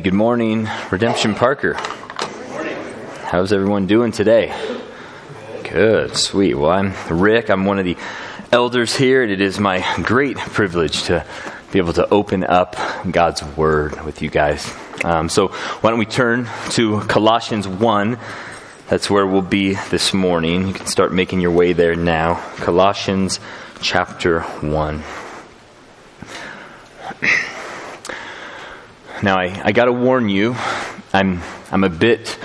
Good morning, Redemption Parker. How's everyone doing today? Good, sweet. Well, I'm Rick. I'm one of the elders here, and it is my great privilege to be able to open up God's Word with you guys. Um, so, why don't we turn to Colossians 1? That's where we'll be this morning. You can start making your way there now. Colossians chapter 1. Now, I, I got to warn you, I'm, I'm a bit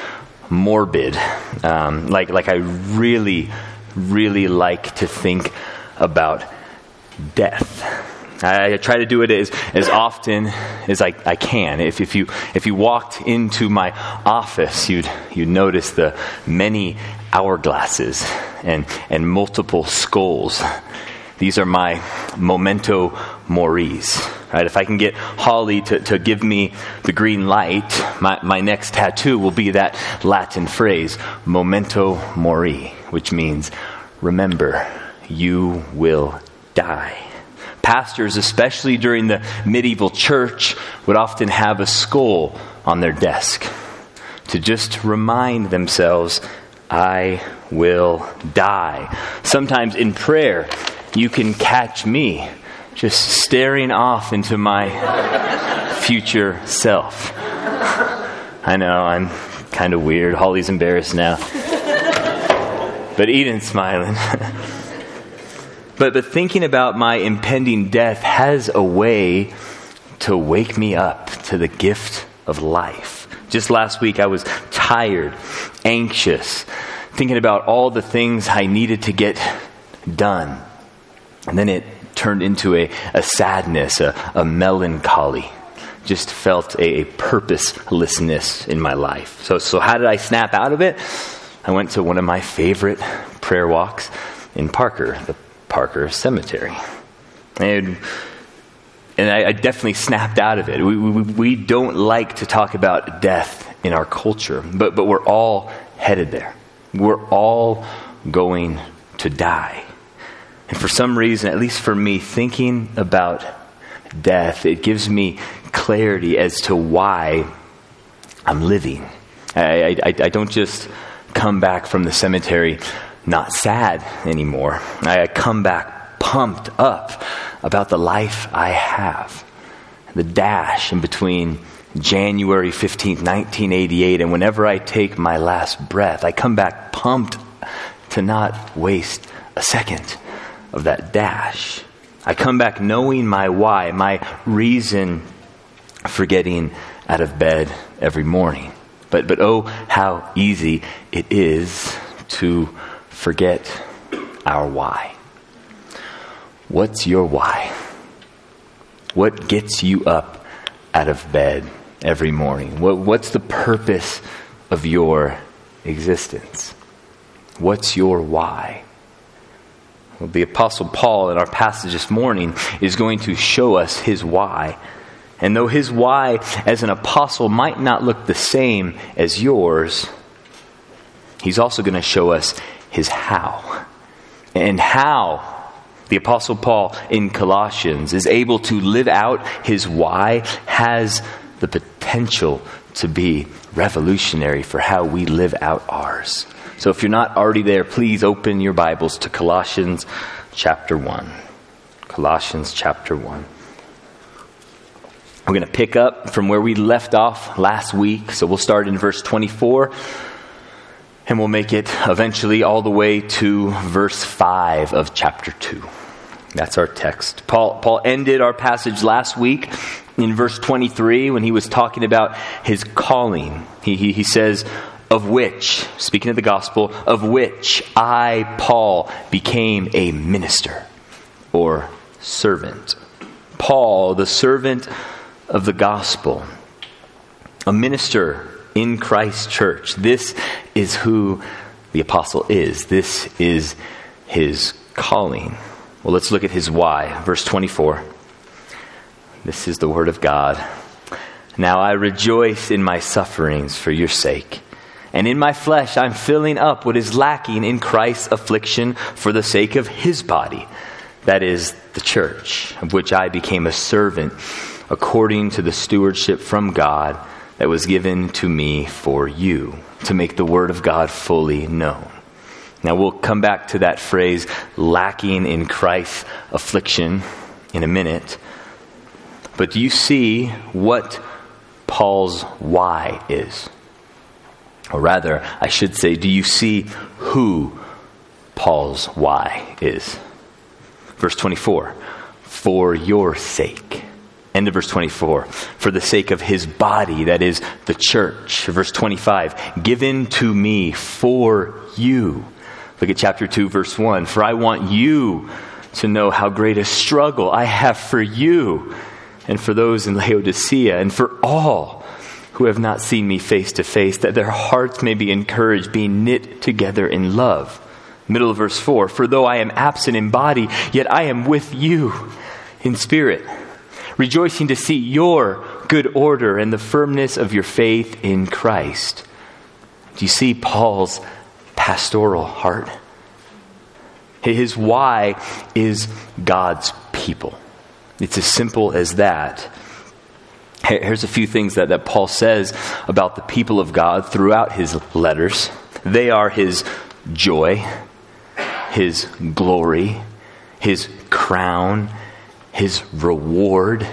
morbid. Um, like, like, I really, really like to think about death. I, I try to do it as, as often as I, I can. If, if, you, if you walked into my office, you'd, you'd notice the many hourglasses and, and multiple skulls. These are my memento moris. Right? If I can get Holly to, to give me the green light, my, my next tattoo will be that Latin phrase, memento mori, which means remember, you will die. Pastors, especially during the medieval church, would often have a skull on their desk to just remind themselves, I will die. Sometimes in prayer, you can catch me just staring off into my future self. I know, I'm kind of weird. Holly's embarrassed now. But Eden's smiling. but, but thinking about my impending death has a way to wake me up to the gift of life. Just last week, I was tired, anxious, thinking about all the things I needed to get done. And then it turned into a, a sadness, a, a melancholy. Just felt a, a purposelessness in my life. So, so, how did I snap out of it? I went to one of my favorite prayer walks in Parker, the Parker Cemetery. And, and I, I definitely snapped out of it. We, we, we don't like to talk about death in our culture, but, but we're all headed there. We're all going to die. And for some reason, at least for me, thinking about death, it gives me clarity as to why I'm living. I, I, I don't just come back from the cemetery not sad anymore. I come back pumped up about the life I have. The dash in between January 15th, 1988, and whenever I take my last breath, I come back pumped to not waste a second of that dash. I come back knowing my why, my reason for getting out of bed every morning. But, but oh, how easy it is to forget our why. What's your why? What gets you up out of bed every morning? What, what's the purpose of your existence? What's your why? Well, the Apostle Paul in our passage this morning is going to show us his why. And though his why as an apostle might not look the same as yours, he's also going to show us his how. And how the Apostle Paul in Colossians is able to live out his why has the potential to be revolutionary for how we live out ours. So if you're not already there, please open your Bibles to Colossians chapter 1. Colossians chapter 1. We're going to pick up from where we left off last week. So we'll start in verse 24 and we'll make it eventually all the way to verse 5 of chapter 2. That's our text. Paul, Paul ended our passage last week in verse 23 when he was talking about his calling. He, he, he says, of which, speaking of the gospel, of which I, Paul, became a minister or servant. Paul, the servant of the gospel, a minister in Christ's church. This is who the apostle is. This is his calling. Well, let's look at his why. Verse 24. This is the word of God. Now I rejoice in my sufferings for your sake and in my flesh, I'm filling up what is lacking in Christ's affliction for the sake of his body, that is, the church, of which I became a servant according to the stewardship from God that was given to me for you, to make the word of God fully known. Now, we'll come back to that phrase, lacking in Christ's affliction, in a minute. But do you see what Paul's why is? Or rather, I should say, do you see who Paul's why is? Verse 24, for your sake. End of verse 24. For the sake of his body, that is the church. Verse 25. Given to me for you. Look at chapter 2, verse 1. For I want you to know how great a struggle I have for you and for those in Laodicea and for all who have not seen me face to face, that their hearts may be encouraged, being knit together in love. Middle of verse 4 For though I am absent in body, yet I am with you in spirit rejoicing to see your good order and the firmness of your faith in Christ. Do you see Paul's pastoral heart? His why is God's people. It's as simple as that. Here's a few things that, that Paul says about the people of God throughout his letters. They are his joy, his glory, his crown, his reward,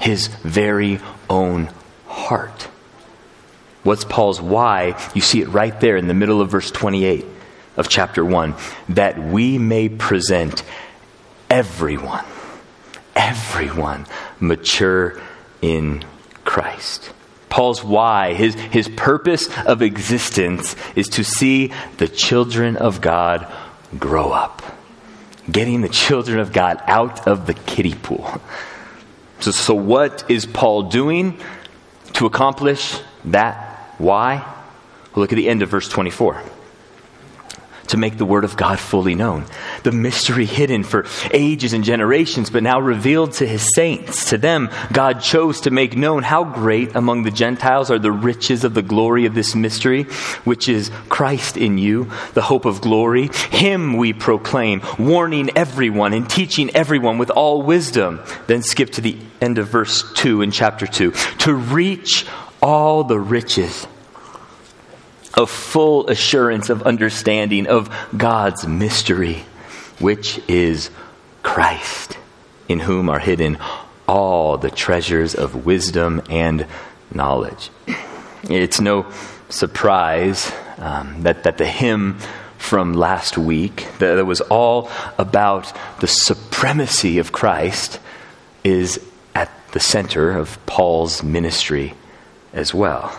his very own heart. What's Paul's why? You see it right there in the middle of verse 28 of chapter 1 that we may present everyone, everyone mature in Christ. Paul's why, his, his purpose of existence is to see the children of God grow up getting the children of God out of the kiddie pool. So, so what is Paul doing to accomplish that? Why? Well, look at the end of verse 24 to make the Word of God fully known. The mystery hidden for ages and generations, but now revealed to His saints. To them, God chose to make known how great among the Gentiles are the riches of the glory of this mystery, which is Christ in you, the hope of glory. Him we proclaim, warning everyone and teaching everyone with all wisdom. Then skip to the end of verse 2 in chapter 2. To reach all the riches of full assurance of understanding of God's mystery, which is Christ, in whom are hidden all the treasures of wisdom and knowledge. It's no surprise um, that, that the hymn from last week, that, that was all about the supremacy of Christ, is at the center of Paul's ministry as well.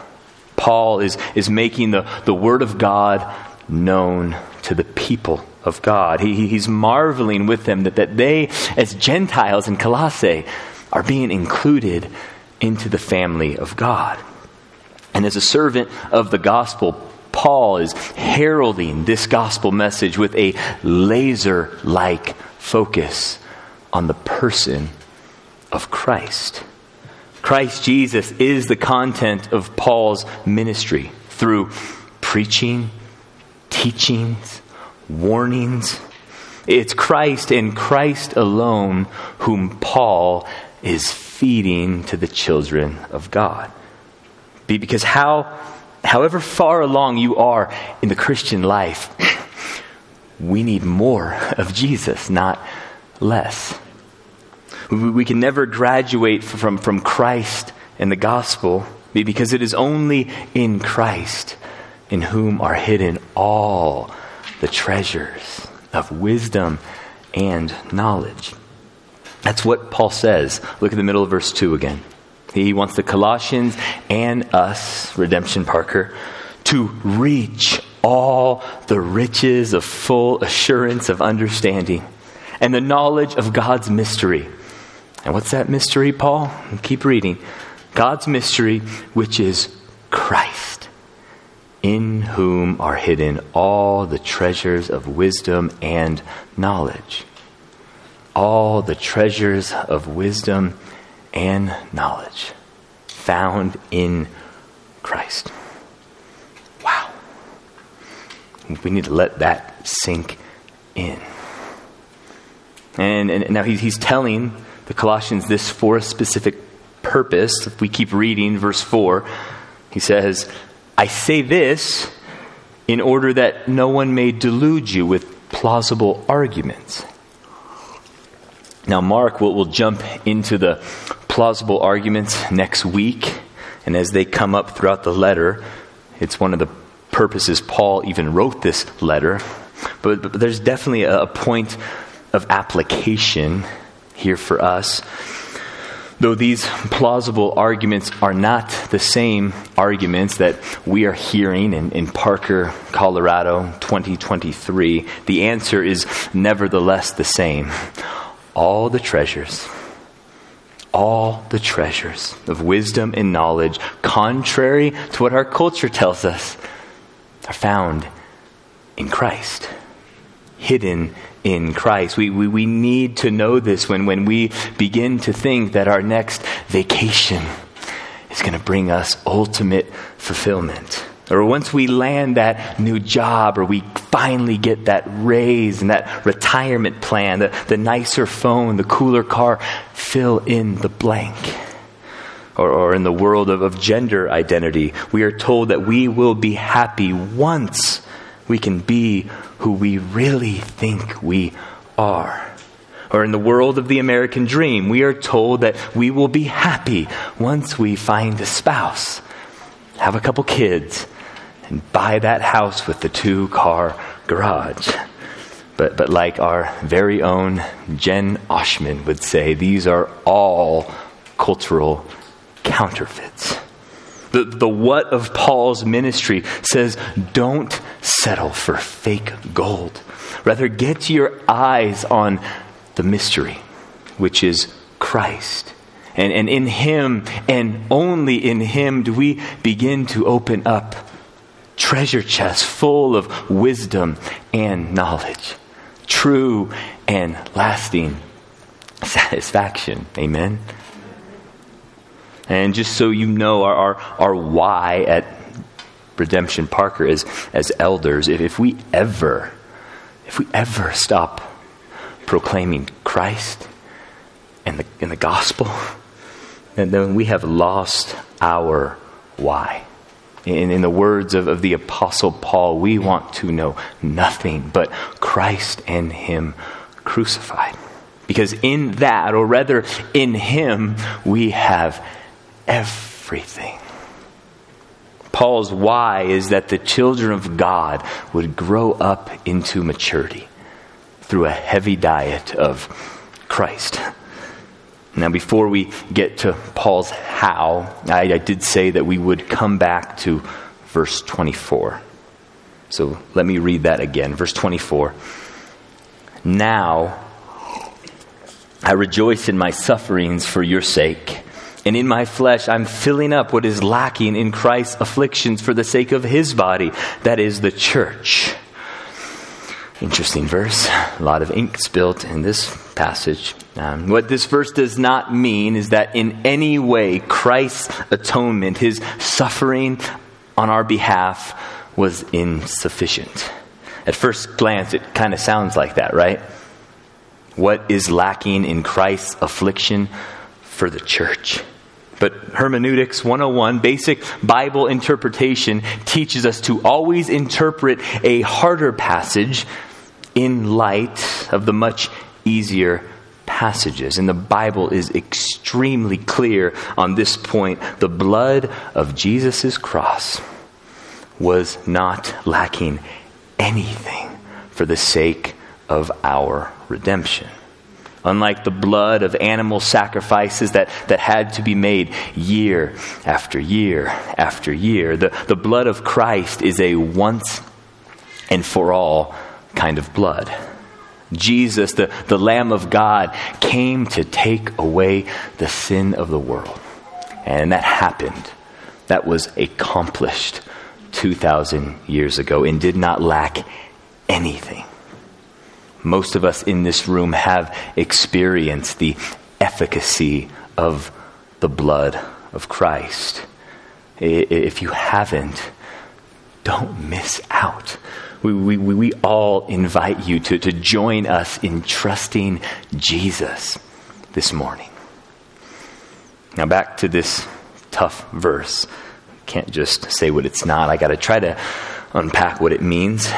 Paul is, is making the, the Word of God known to the people of God. He, he's marveling with them that, that they, as Gentiles in Colossae, are being included into the family of God. And as a servant of the gospel, Paul is heralding this gospel message with a laser like focus on the person of Christ. Christ Jesus is the content of Paul's ministry through preaching, teachings, warnings. It's Christ and Christ alone whom Paul is feeding to the children of God. Because how, however far along you are in the Christian life, we need more of Jesus, not less. We can never graduate from, from Christ and the gospel because it is only in Christ in whom are hidden all the treasures of wisdom and knowledge. That's what Paul says. Look at the middle of verse 2 again. He wants the Colossians and us, Redemption Parker, to reach all the riches of full assurance of understanding and the knowledge of God's mystery and what's that mystery, Paul? Keep reading. God's mystery, which is Christ, in whom are hidden all the treasures of wisdom and knowledge. All the treasures of wisdom and knowledge found in Christ. Wow. We need to let that sink in. And, and now he's, he's telling the Colossians this for a specific purpose. If we keep reading verse 4, He says, I say this in order that no one may delude you with plausible arguments. Now, Mark will, will jump into the plausible arguments next week, and as they come up throughout the letter, it's one of the purposes Paul even wrote this letter. But, but there's definitely a, a point of application here for us. Though these plausible arguments are not the same arguments that we are hearing in, in Parker, Colorado, 2023, the answer is nevertheless the same. All the treasures, all the treasures of wisdom and knowledge, contrary to what our culture tells us, are found in Christ, hidden in Christ. We, we, we need to know this when, when we begin to think that our next vacation is going to bring us ultimate fulfillment. Or once we land that new job, or we finally get that raise and that retirement plan, the, the nicer phone, the cooler car, fill in the blank. Or, or in the world of, of gender identity, we are told that we will be happy once we can be who we really think we are. Or in the world of the American dream, we are told that we will be happy once we find a spouse, have a couple kids, and buy that house with the two car garage. But, but like our very own Jen Oshman would say, these are all cultural counterfeits. The, the what of Paul's ministry says don't settle for fake gold. Rather, get your eyes on the mystery, which is Christ. And, and in Him, and only in Him, do we begin to open up treasure chests full of wisdom and knowledge, true and lasting satisfaction. Amen. And just so you know, our, our, our why at Redemption Parker is as elders, if, if we ever, if we ever stop proclaiming Christ and the, and the gospel, then, we have lost our why. In, in the words of, of the Apostle Paul, we want to know nothing but Christ and Him crucified. Because in that, or rather in Him, we have everything. Paul's why is that the children of God would grow up into maturity through a heavy diet of Christ. Now, before we get to Paul's how, I, I, did say that we would come back to verse 24. So let me read that again. Verse 24. Now I rejoice in my sufferings for your sake and in my flesh, I'm filling up what is lacking in Christ's afflictions for the sake of his body, that is the church. Interesting verse. A lot of ink spilt in this passage. Um, what this verse does not mean is that in any way Christ's atonement, his suffering on our behalf, was insufficient. At first glance, it kind of sounds like that, right? What is lacking in Christ's affliction for the church? But Hermeneutics 101, basic Bible interpretation, teaches us to always interpret a harder passage in light of the much easier passages. And the Bible is extremely clear on this point. The blood of Jesus' cross was not lacking anything for the sake of our redemption. Unlike the blood of animal sacrifices that, that had to be made year after year after year, the, the blood of Christ is a once and for all kind of blood. Jesus, the, the Lamb of God, came to take away the sin of the world. And that happened. That was accomplished 2,000 years ago and did not lack anything. Most of us in this room have experienced the efficacy of the blood of Christ. If you haven't, don't miss out. We, we, we all invite you to, to join us in trusting Jesus this morning. Now, back to this tough verse. can't just say what it's not. I got to try to unpack what it means.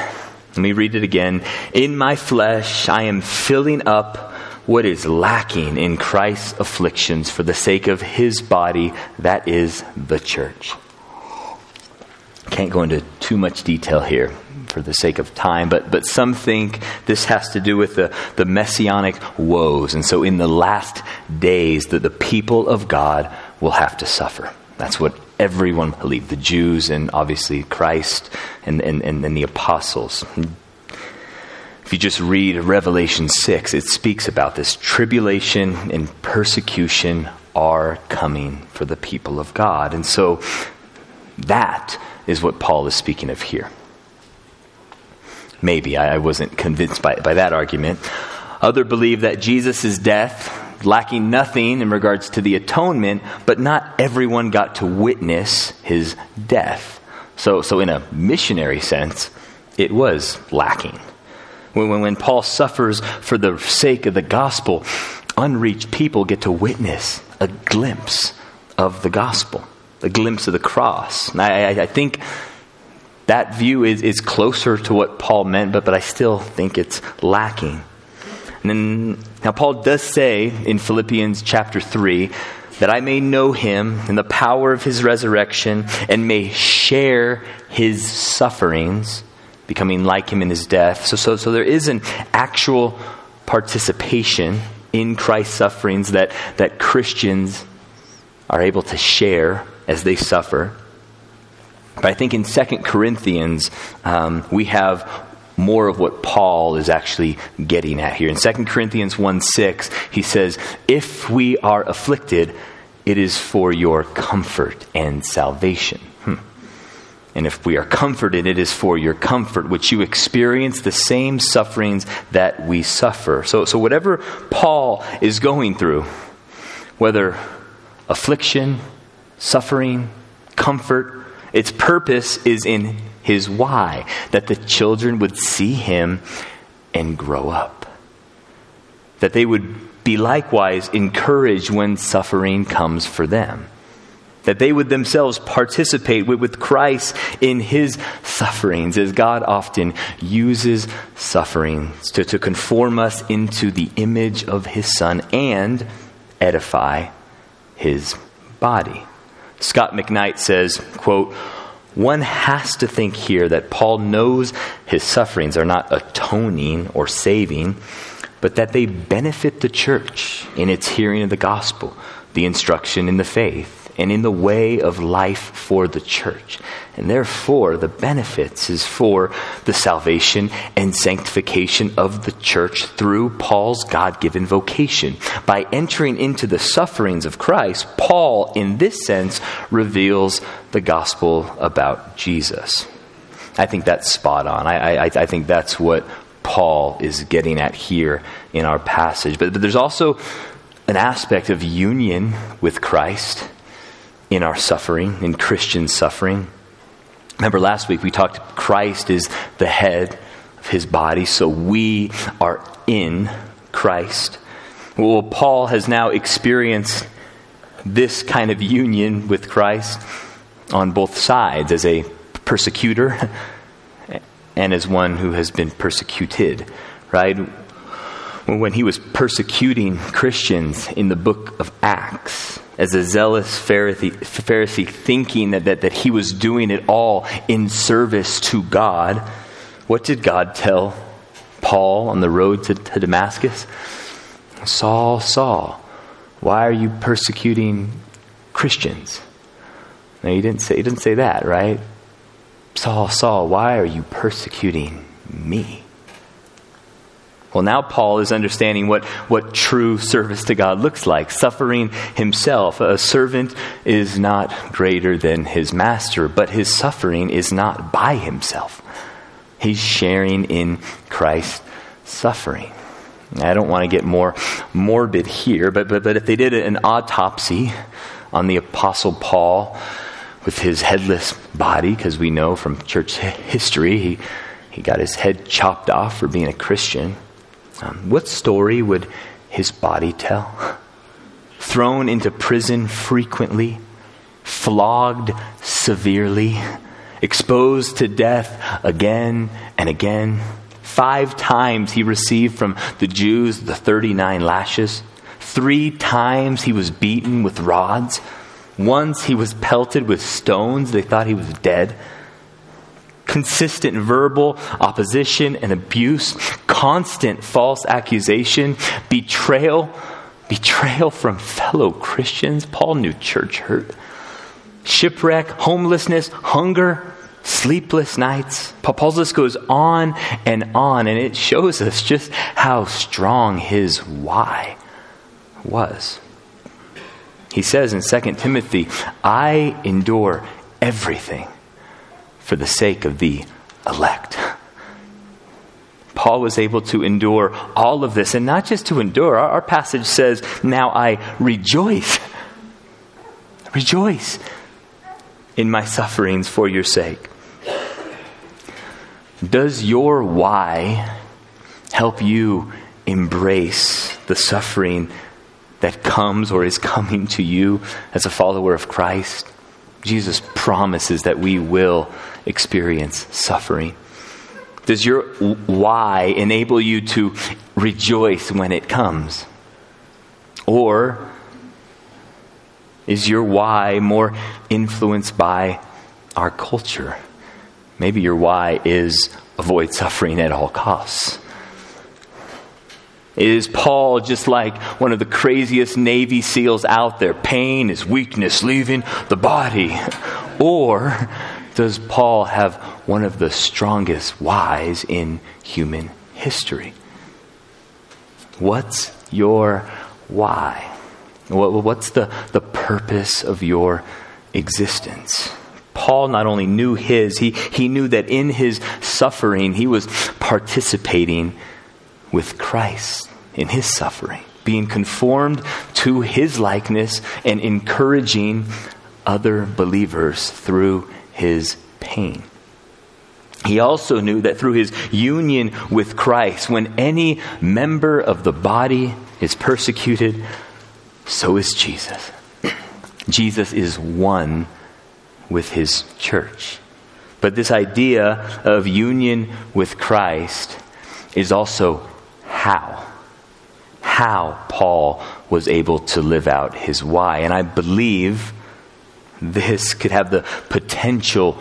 Let me read it again. In my flesh, I am filling up what is lacking in Christ's afflictions for the sake of his body, that is the church. Can't go into too much detail here for the sake of time, but, but some think this has to do with the, the messianic woes. And so in the last days, that the people of God will have to suffer. That's what everyone believed the Jews and obviously Christ and, and, and, and the apostles. If you just read Revelation 6, it speaks about this. Tribulation and persecution are coming for the people of God. And so that is what Paul is speaking of here. Maybe. I, wasn't convinced by, by that argument. Other believe that Jesus' death, lacking nothing in regards to the atonement, but not everyone got to witness his death. So, so in a missionary sense, it was lacking. When, when, when Paul suffers for the sake of the gospel, unreached people get to witness a glimpse of the gospel a glimpse of the cross. And I, I, I think that view is, is closer to what Paul meant, but, but I still think it's lacking. And then, now, Paul does say in Philippians chapter 3 that I may know him in the power of his resurrection and may share his sufferings, becoming like him in his death. So, so, so there is an actual participation in Christ's sufferings that, that Christians are able to share as they suffer. But I think in 2 Corinthians, um, we have more of what Paul is actually getting at here. In 2 Corinthians 1 6, he says, If we are afflicted, it is for your comfort and salvation. Hmm. And if we are comforted, it is for your comfort, which you experience the same sufferings that we suffer. So, so whatever Paul is going through, whether affliction, suffering, comfort. Its purpose is in his why, that the children would see him and grow up. That they would be likewise encouraged when suffering comes for them. That they would themselves participate with, Christ in his sufferings, as God often uses sufferings to, to conform us into the image of his Son and edify his body. Scot McKnight says, quote, one has to think here that Paul knows his sufferings are not atoning or saving, but that they benefit the church in its hearing of the gospel, the instruction in the faith, and in the way of life for the church. And therefore, the benefits is for the salvation and sanctification of the church through Paul's God given vocation. By entering into the sufferings of Christ, Paul, in this sense, reveals the gospel about Jesus. I think that's spot on. I, I, I think that's what Paul is getting at here in our passage. But, but there's also an aspect of union with Christ in our suffering, in Christian suffering. Remember last week we talked Christ is the head of his body, so we are in Christ. Well, Paul has now experienced this kind of union with Christ on both sides as a persecutor and as one who has been persecuted, right? When he was persecuting Christians in the book of Acts, as a zealous Pharisee, Pharisee thinking that, that, that he was doing it all in service to God, what did God tell Paul on the road to, to Damascus? Saul, Saul, why are you persecuting Christians? No, he didn't say, he didn't say that, right? Saul, Saul, why are you persecuting me? Well, now Paul is understanding what, what true service to God looks like, suffering himself. A servant is not greater than his master, but his suffering is not by himself. He's sharing in Christ's suffering. I don't want to get more morbid here, but, but, but if they did an autopsy on the Apostle Paul with his headless body, because we know from church history he, he got his head chopped off for being a Christian what story would his body tell? Thrown into prison frequently, flogged severely, exposed to death again and again. Five times he received from the Jews the 39 lashes. Three times he was beaten with rods. Once he was pelted with stones. They thought he was dead. Consistent verbal opposition and abuse, constant false accusation, betrayal, betrayal from fellow Christians. Paul knew church hurt. Shipwreck, homelessness, hunger, sleepless nights. Paul's list goes on and on, and it shows us just how strong his why was. He says in 2 Timothy, I endure everything for the sake of the elect. Paul was able to endure all of this, and not just to endure. Our, our passage says, Now I rejoice. Rejoice in my sufferings for your sake. Does your why help you embrace the suffering that comes or is coming to you as a follower of Christ? Jesus promises that we will experience suffering. Does your why enable you to rejoice when it comes? Or is your why more influenced by our culture? Maybe your why is avoid suffering at all costs. Is Paul just like one of the craziest Navy SEALs out there? Pain is weakness leaving the body. Or does Paul have one of the strongest whys in human history? What's your why? What's the, the purpose of your existence? Paul not only knew his, he, he knew that in his suffering, he was participating with Christ in his suffering, being conformed to his likeness and encouraging other believers through his pain. He also knew that through his union with Christ, when any member of the body is persecuted, so is Jesus. Jesus is one with his church. But this idea of union with Christ is also how. How Paul was able to live out his why. And I believe this could have the potential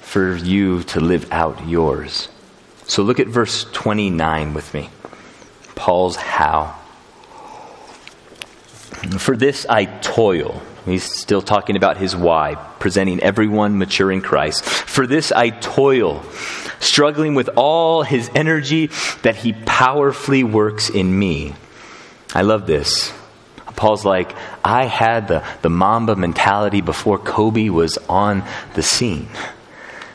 for you to live out yours. So look at verse 29 with me. Paul's how. For this I toil He's still talking about his why, presenting everyone mature in Christ. For this I toil, struggling with all his energy that he powerfully works in me. I love this. Paul's like, I had the, the Mamba mentality before Kobe was on the scene.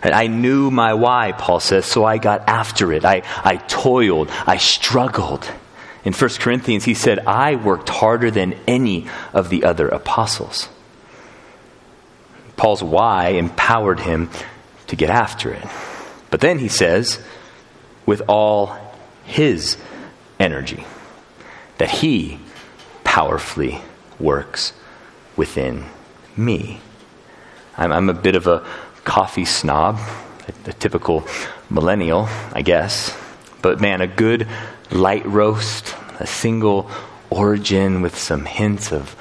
And I knew my why, Paul says, so I got after it. I, I toiled. I struggled. In 1 Corinthians, he said, I worked harder than any of the other apostles. Paul's why empowered him to get after it. But then he says, with all his energy, that he powerfully works within me. I'm, I'm a bit of a coffee snob, a, a typical millennial, I guess. But man, a good light roast, a single origin with some hints of,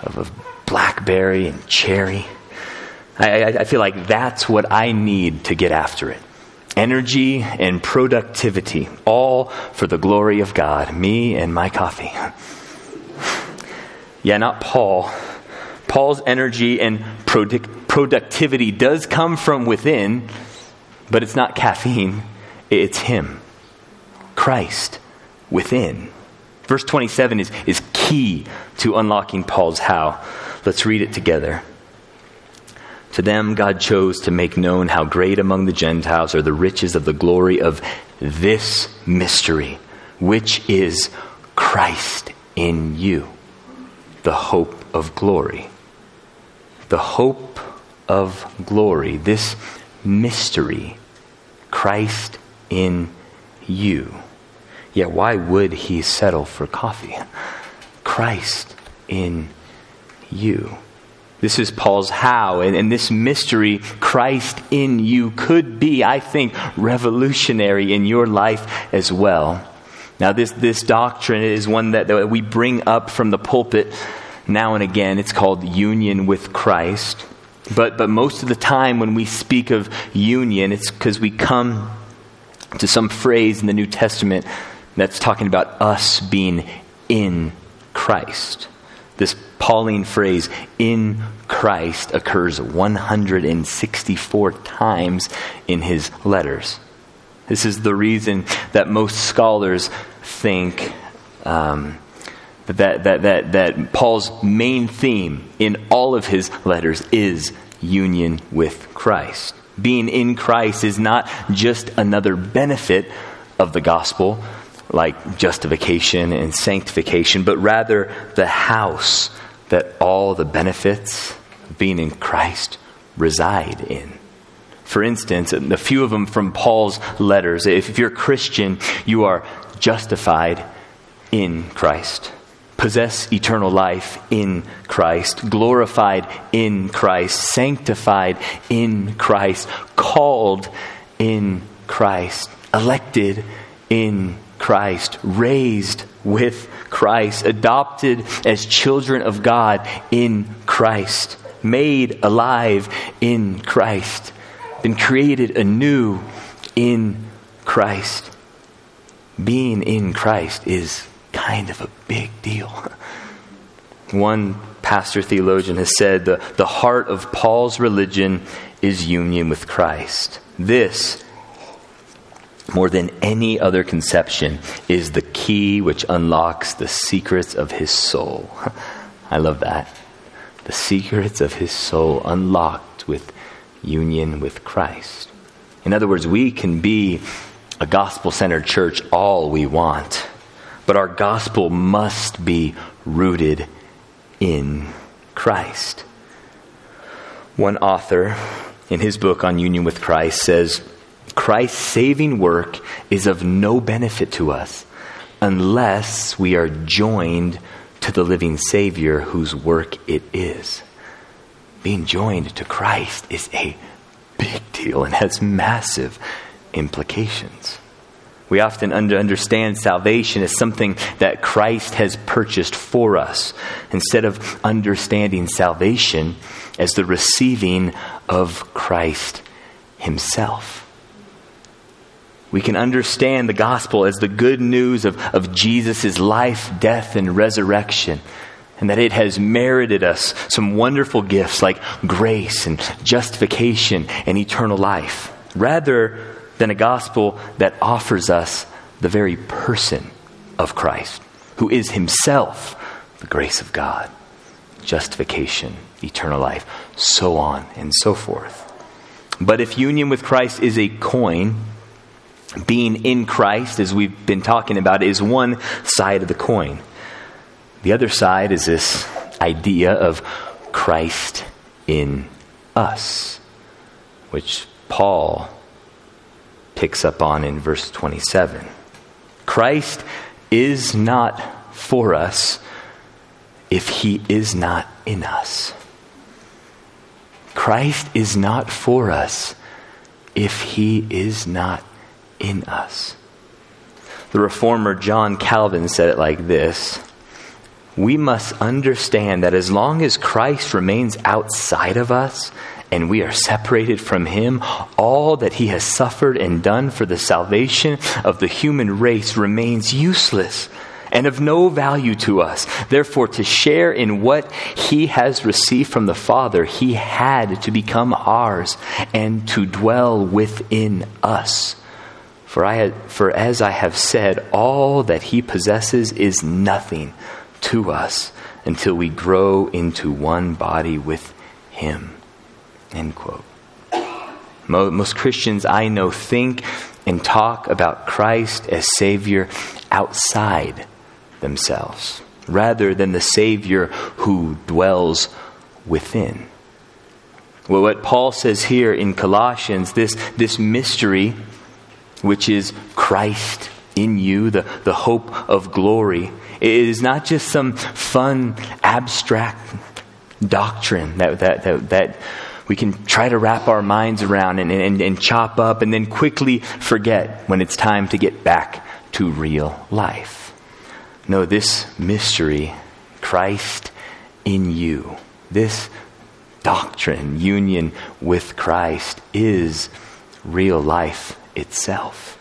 of, of blackberry and cherry. I, I, I feel like that's what I need to get after it. Energy and productivity, all for the glory of God, me and my coffee. Yeah, not Paul. Paul's energy and product, productivity does come from within, but it's not caffeine, it's him. Christ within. Verse 27 is, is key to unlocking Paul's how. Let's read it together. To them, God chose to make known how great among the Gentiles are the riches of the glory of this mystery, which is Christ in you, the hope of glory. The hope of glory, this mystery, Christ in you. Yet why would he settle for coffee? Christ in you. This is Paul's how, and, and, this mystery, Christ in you, could be, I think, revolutionary in your life as well. Now, this, this doctrine is one that, that we bring up from the pulpit now and again. It's called union with Christ. But, but most of the time, when we speak of union, it's because we come to some phrase in the New Testament that's talking about us being in Christ. This Pauline phrase, in Christ, occurs 164 times in his letters. This is the reason that most scholars think um, that, that, that, that Paul's main theme in all of his letters is union with Christ. Being in Christ is not just another benefit of the gospel, like justification and sanctification, but rather the house that all the benefits of being in Christ reside in. For instance, a few of them from Paul's letters. If you're a Christian, you are justified in Christ, possess eternal life in Christ, glorified in Christ, sanctified in Christ, called in Christ, elected in Christ, raised with Christ, adopted as children of God in Christ, made alive in Christ, been created anew in Christ. Being in Christ is kind of a big deal. One pastor theologian has said the, the heart of Paul's religion is union with Christ. This more than any other conception, is the key which unlocks the secrets of his soul. I love that. The secrets of his soul unlocked with union with Christ. In other words, we can be a gospel centered church all we want, but our gospel must be rooted in Christ. One author, in his book on union with Christ, says, Christ's saving work is of no benefit to us unless we are joined to the living Savior whose work it is. Being joined to Christ is a big deal and has massive implications. We often understand salvation as something that Christ has purchased for us, instead of understanding salvation as the receiving of Christ Himself. We can understand the gospel as the good news of, of Jesus' life, death, and resurrection, and that it has merited us some wonderful gifts like grace and justification and eternal life, rather than a gospel that offers us the very person of Christ, who is himself the grace of God, justification, eternal life, so on and so forth. But if union with Christ is a coin, being in Christ, as we've been talking about, is one side of the coin. The other side is this idea of Christ in us, which Paul picks up on in verse 27. Christ is not for us if he is not in us. Christ is not for us if he is not in us. The reformer John Calvin said it like this We must understand that as long as Christ remains outside of us, and we are separated from him, all that he has suffered and done for the salvation of the human race remains useless and of no value to us. Therefore, to share in what he has received from the Father, he had to become ours and to dwell within us. For, I for as I have said, all that he possesses is nothing to us until we grow into one body with him. End quote. Most Christians I know think and talk about Christ as Savior outside themselves, rather than the Savior who dwells within. Well, what Paul says here in Colossians, this, this mystery which is Christ in you, the, the hope of glory. It is not just some fun, abstract doctrine that, that, that, that we can try to wrap our minds around and, and, and chop up and then quickly forget when it's time to get back to real life. No, this mystery, Christ in you, this doctrine, union with Christ, is real life itself.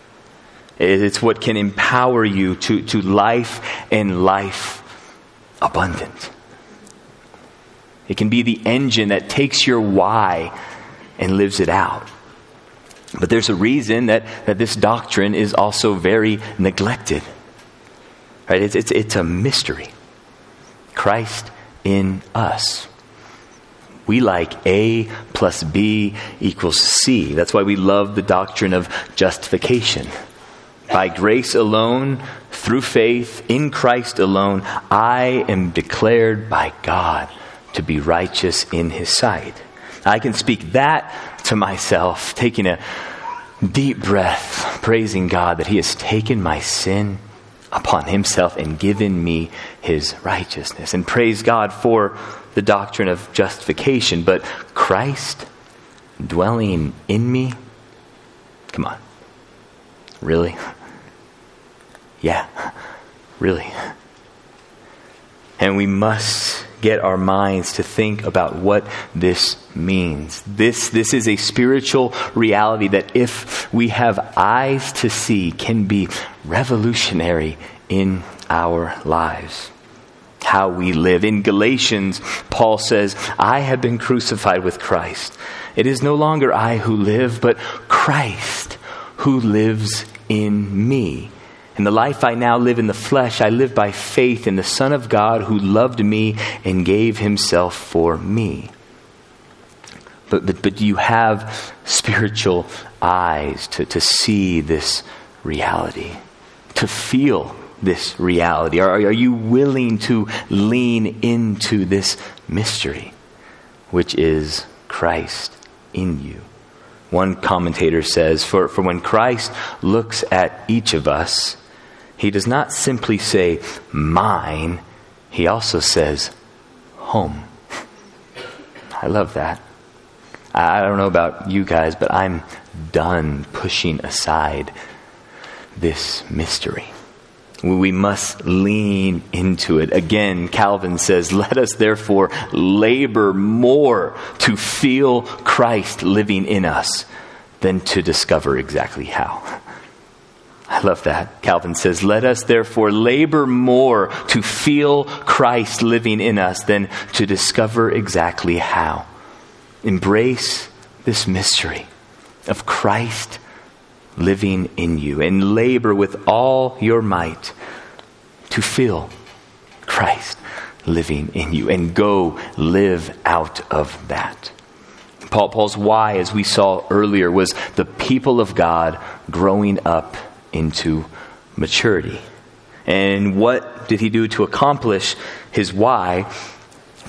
It's what can empower you to, to life and life abundant. It can be the engine that takes your why and lives it out. But there's a reason that, that this doctrine is also very neglected. Right? It's, it's, it's a mystery. Christ in us. We like A plus B equals C. That's why we love the doctrine of justification. By grace alone, through faith in Christ alone, I am declared by God to be righteous in his sight. I can speak that to myself, taking a deep breath, praising God that he has taken my sin upon himself and given me his righteousness. And praise God for the doctrine of justification. But Christ dwelling in me? Come on. Really? Yeah, really. And we must get our minds to think about what this means. This, this is a spiritual reality that, if we have eyes to see, can be revolutionary in our lives. How we live. In Galatians, Paul says, I have been crucified with Christ. It is no longer I who live, but Christ who lives in me. In the life I now live in the flesh, I live by faith in the Son of God who loved me and gave himself for me. But, but, but you have spiritual eyes to, to see this reality, to feel this reality? Are, are you willing to lean into this mystery, which is Christ in you? One commentator says, for, for when Christ looks at each of us, he does not simply say, mine, he also says, home. I love that. I don't know about you guys, but I'm done pushing aside this mystery. We must lean into it. Again, Calvin says, Let us therefore labor more to feel Christ living in us than to discover exactly how. I love that. Calvin says, Let us therefore labor more to feel Christ living in us than to discover exactly how. Embrace this mystery of Christ living in you and labor with all your might to feel Christ living in you and go live out of that. Paul, Paul's why, as we saw earlier, was the people of God growing up into maturity. And what did he do to accomplish his why?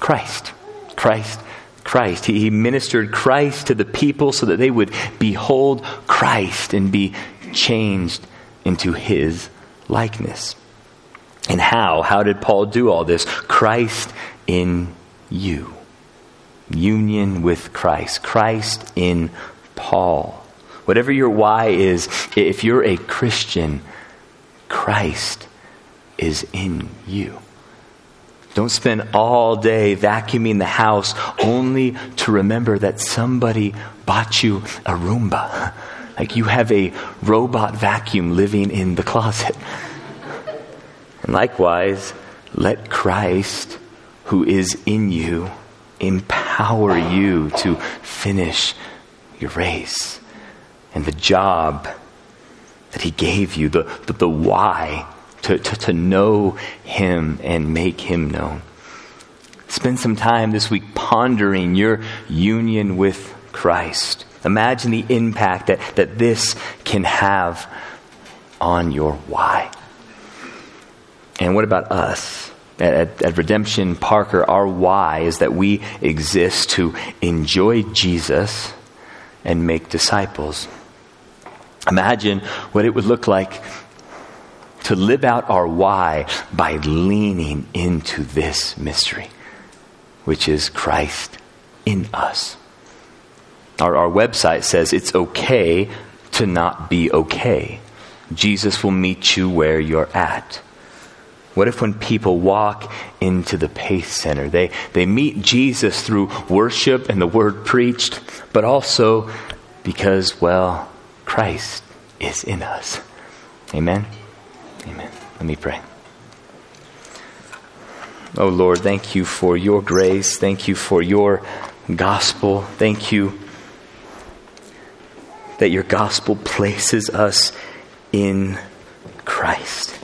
Christ. Christ. Christ. He, he ministered Christ to the people so that they would behold Christ and be changed into his likeness. And how? How did Paul do all this? Christ in you. Union with Christ. Christ in Paul. Whatever your why is, if you're a Christian, Christ is in you. Don't spend all day vacuuming the house only to remember that somebody bought you a Roomba. Like you have a robot vacuum living in the closet. And likewise, let Christ, who is in you, empower you to finish your race and the job that He gave you, the, the, the why to, to, to know Him and make Him known. Spend some time this week pondering your union with Christ. Imagine the impact that, that this can have on your why. And what about us? At, at, at, Redemption Parker, our why is that we exist to enjoy Jesus and make disciples. Imagine what it would look like to live out our why by leaning into this mystery. which is Christ in us. Our, our website says it's okay to not be okay. Jesus will meet you where you're at. What if when people walk into the Pace Center, they, they meet Jesus through worship and the word preached, but also because, well, Christ is in us. Amen? Amen. Let me pray. Oh Lord, thank you for your grace. Thank you for your gospel. Thank you that your gospel places us in Christ.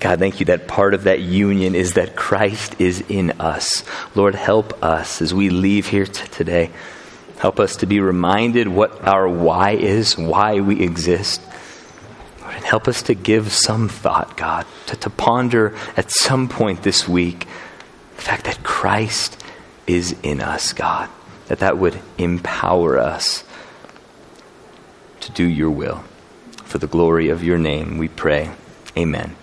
God, thank you that part of that union is that Christ is in us. Lord, help us as we leave here t- today. Help us to be reminded what our why is, why we exist. Lord, and help us to give some thought, God, to, to ponder at some point this week the fact that Christ is in us, God, that that would empower us to do your will. For the glory of your name, we pray. Amen.